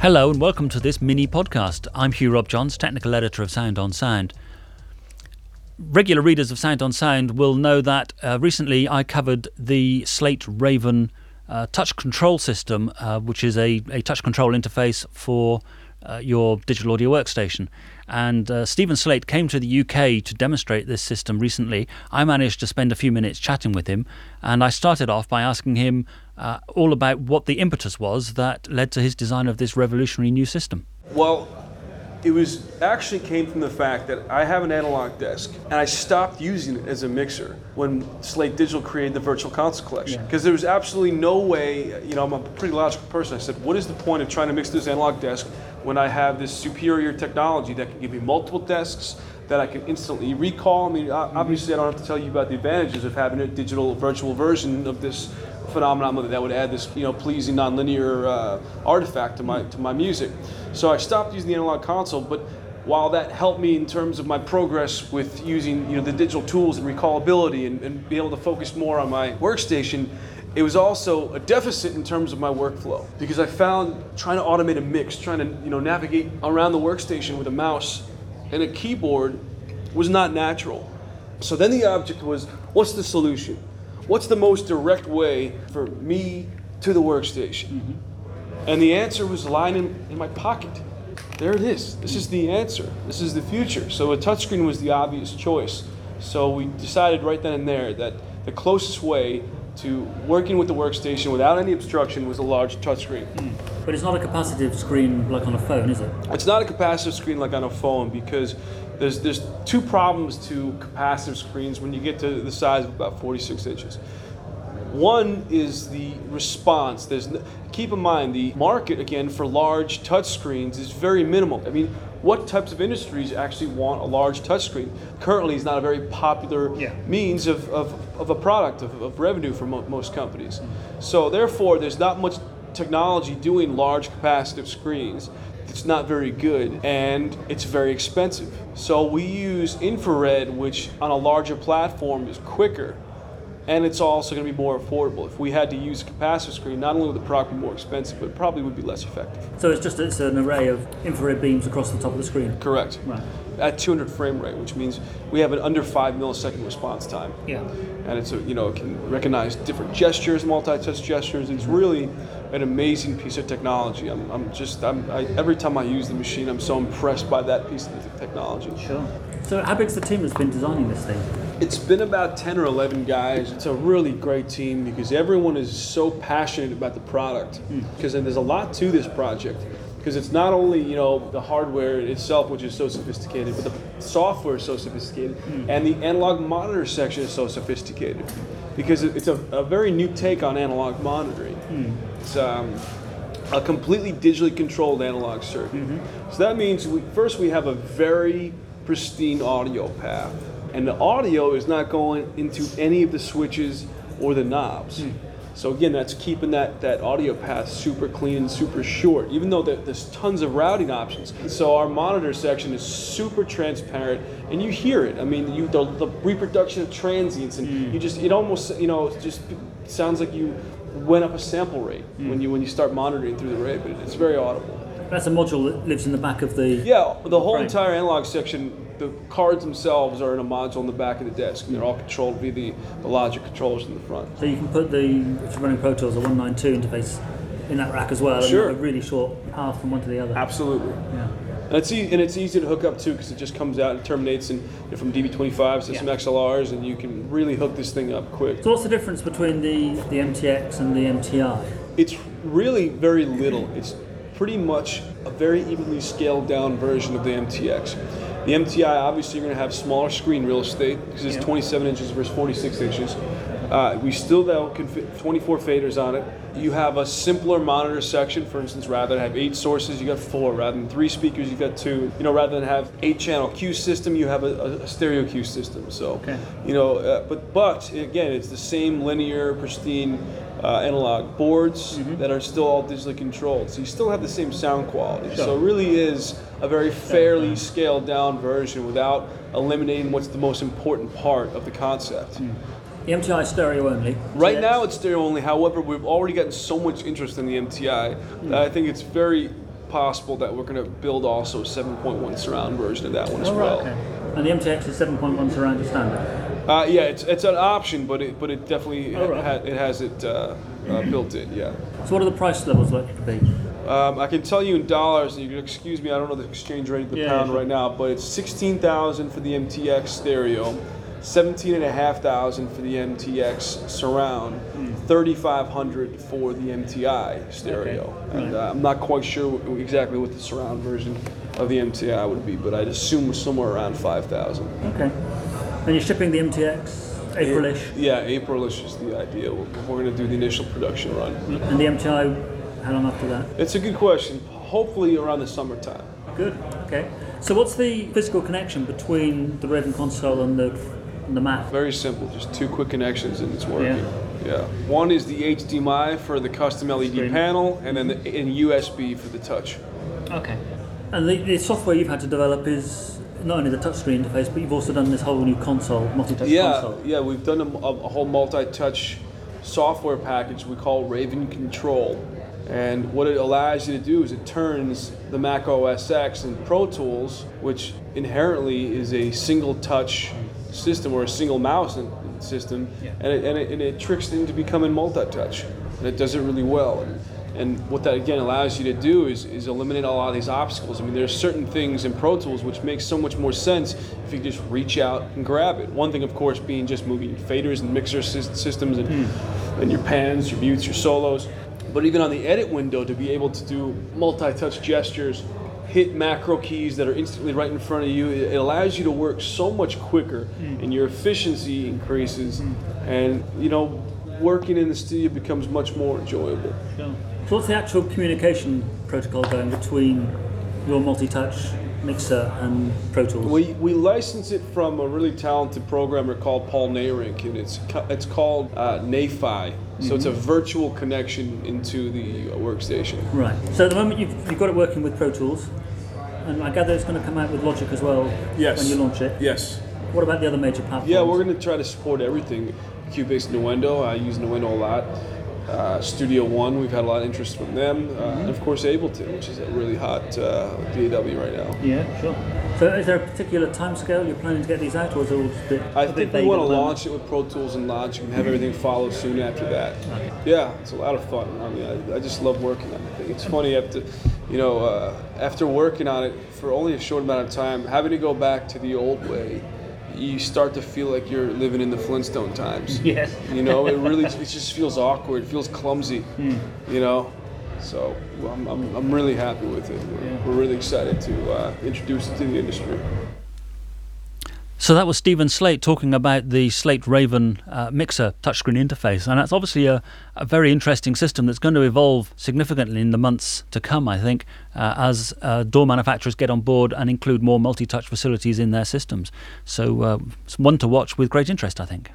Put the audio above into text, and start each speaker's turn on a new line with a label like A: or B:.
A: Hello and welcome to this mini podcast. I'm Hugh Robjohns, technical editor of Sound on Sound. Regular readers of Sound on Sound will know that uh, recently I covered the Slate Raven uh, touch control system, uh, which is a, a touch control interface for uh, your digital audio workstation. And uh, Stephen Slate came to the UK to demonstrate this system recently. I managed to spend a few minutes chatting with him, and I started off by asking him uh, all about what the impetus was that led to his design of this revolutionary new system.
B: Well, it was actually came from the fact that I have an analog desk and I stopped using it as a mixer when Slate Digital created the Virtual Console Collection because yeah. there was absolutely no way. You know, I'm a pretty logical person. I said, what is the point of trying to mix this analog desk when I have this superior technology that can give me multiple desks? That I can instantly recall. I mean, obviously, I don't have to tell you about the advantages of having a digital virtual version of this phenomenon that would add this you know pleasing nonlinear uh, artifact to my to my music. So I stopped using the analog console, but while that helped me in terms of my progress with using you know the digital tools and recallability and, and be able to focus more on my workstation, it was also a deficit in terms of my workflow because I found trying to automate a mix, trying to you know navigate around the workstation with a mouse and a keyboard was not natural. So then the object was, what's the solution? what's the most direct way for me to the workstation? Mm-hmm. And the answer was lying in, in my pocket. There it is. This is the answer. This is the future. So a touchscreen was the obvious choice. So we decided right then and there that the closest way to working with the workstation without any obstruction was a large touchscreen. Mm.
A: But it's not a capacitive screen like on a phone, is it?
B: It's not a capacitive screen like on a phone because there's there's two problems to capacitive screens when you get to the size of about 46 inches. One is the response. There's keep in mind the market again for large touch screens is very minimal. I mean, what types of industries actually want a large touchscreen? Currently, is not a very popular yeah. means of, of, of, a product of, of revenue for mo- most companies. Mm-hmm. So therefore, there's not much technology doing large capacitive screens it's not very good and it's very expensive. So we use infrared, which on a larger platform is quicker and it's also going to be more affordable. If we had to use a capacitive screen, not only would the product be more expensive, but it probably would be less effective.
A: So it's just it's an array of infrared beams across the top of the screen.
B: Correct. Right. At 200 frame rate, which means we have an under five millisecond response time.
A: Yeah.
B: And it's a, you know it can recognize different gestures, multi-touch gestures. It's really an amazing piece of technology. I'm, I'm just I'm, I, every time I use the machine, I'm so impressed by that piece of technology.
A: Sure. So how big's the team that's been designing this thing?
B: It's been about 10 or 11 guys. It's a really great team because everyone is so passionate about the product. Because mm. there's a lot to this project. Because it's not only you know the hardware itself, which is so sophisticated, but the software is so sophisticated, mm. and the analog monitor section is so sophisticated. Because it's a, a very new take on analog monitoring. Mm. It's um, a completely digitally controlled analog circuit. Mm-hmm. So that means we, first we have a very pristine audio path and the audio is not going into any of the switches or the knobs. Mm. So again, that's keeping that, that audio path super clean and super short, even though there's tons of routing options. So our monitor section is super transparent, and you hear it. I mean, you the, the reproduction of transients, and mm. you just it almost you know just sounds like you went up a sample rate mm. when you when you start monitoring through the array, but it's very audible.
A: That's a module that lives in the back of the.
B: Yeah, the whole frame. entire analog section the cards themselves are in a module on the back of the desk, and they're all controlled via the, the logic controllers in the front.
A: So you can put the, if you're running Pro Tools, a 192 interface in that rack as well,
B: sure.
A: and a really short path from one to the other.
B: Absolutely. Yeah. And it's, e- and it's easy to hook up too because it just comes out and terminates in, you know, from DB25s to yeah. some XLRs, and you can really hook this thing up quick.
A: So, what's the difference between the, the MTX and the MTI?
B: It's really very little. It's pretty much a very evenly scaled down version of the MTX. The MTI, obviously, you're going to have smaller screen real estate because it's 27 inches versus 46 inches. Uh, we still though can fit 24 faders on it. You have a simpler monitor section. For instance, rather than have eight sources, you got four. Rather than three speakers, you got two. You know, rather than have eight channel cue system, you have a, a stereo cue system. So, okay. you know, uh, but but again, it's the same linear, pristine uh, analog boards mm-hmm. that are still all digitally controlled. So you still have the same sound quality. Sure. So it really is a very fairly scaled down version without eliminating what's the most important part of the concept. Mm.
A: MTI stereo only.
B: Right now it's stereo only. However, we've already gotten so much interest in the MTI mm. that I think it's very possible that we're going to build also a 7.1 surround version of that one as
A: Oh,
B: well.
A: right, okay. And the MTX is 7.1 surround standard.
B: Uh, yeah, it's, it's an option, but it but it definitely
A: Oh, right.
B: ha- it has it uh, uh, built in. Yeah.
A: So what are the price levels likely to be?
B: Um, I can tell you in dollars, and you can excuse me, I don't know the exchange rate of the
A: Yeah,
B: pound right now, but it's 16,000 for the MTX stereo, 17,500 for the MTX surround,
A: Hmm.
B: 3,500 for the MTI stereo.
A: Okay,
B: And uh, I'm not quite sure exactly what the surround version of the MTI would be, but I'd assume it's somewhere around 5,000.
A: Okay. And you're shipping the MTX Aprilish,
B: Yeah, Aprilish is the idea. We're, we're going to do the initial production run.
A: and the MTI, how long after that?
B: It's a good question. Hopefully around the summertime.
A: Good. Okay. So what's the physical connection between the Raven console and the and the Mac?
B: Very simple, just two quick connections and it's working. Yeah. Yeah. One is the HDMI for the custom LED
A: Screen.
B: panel, and then the and USB for the touch.
A: Okay. And the, the software you've had to develop is not only the touchscreen interface, but you've also done this whole new console, multi-touch
B: Yeah,
A: console.
B: yeah, we've done a, a, a whole multi-touch software package we call Raven Control. And what it allows you to do is it turns the Mac OS X and Pro Tools, which inherently is a single touch system or a single mouse system,
A: Yeah.
B: and, it, and, it, and it tricks it into becoming multi-touch. And it does it really well. And, and what that again allows you to do is, is eliminate a lot of these obstacles. I mean, there's certain things in Pro Tools which make so much more sense if you just reach out and grab it. One thing, of course, being just moving faders and mixer sys- systems and, hmm. and your pans, your mutes, your solos. But even on the edit window, to be able to do multi-touch gestures, hit macro keys that are instantly right in front of you, it allows you to work so much quicker, hmm. and your efficiency increases, hmm. and you know, working in the studio becomes much more enjoyable.
A: Sure. So what's the actual communication protocol going between your multi-touch mixer and Pro Tools?
B: We, we license it from a really talented programmer called Paul Neyrinck, and it's it's called uh, Ney-Fi. So it's a virtual connection into the workstation.
A: Right. So at the moment you've, you've got it working with Pro Tools, and I gather it's going to come out with Logic as well
B: Yes.
A: when you launch it.
B: Yes.
A: What about the other major platforms?
B: Yeah, we're going to try to support everything. Cubase Nuendo, I use Nuendo a lot. Uh, Studio One, we've had a lot of interest from them. Uh, And of course, Ableton, which is a really hot uh, DAW right now.
A: Yeah, sure. So is there a particular timescale you're planning to get these out, or is it all just a bit,
B: I
A: a bit
B: think we want to launch it with Pro Tools and Logic and have everything follow soon after that. Yeah, it's a lot of fun. I mean, I, I just love working on it. It's funny after, you know, uh, after working on it for only a short amount of time, having to go back to the old way, you start to feel like you're living in the Flintstone times.
A: Yes.
B: You know, it really it just feels awkward. It feels clumsy.
A: Hmm.
B: You know, so well, I'm, I'm, I'm really happy with it. We're,
A: Yeah.
B: we're really excited to uh, introduce it to the industry.
A: So that was Stephen Slate talking about the Slate Raven uh, mixer touchscreen interface, and that's obviously a, a very interesting system that's going to evolve significantly in the months to come. I think uh, as uh, DAW manufacturers get on board and include more multi-touch facilities in their systems. So uh, it's one to watch with great interest. I think.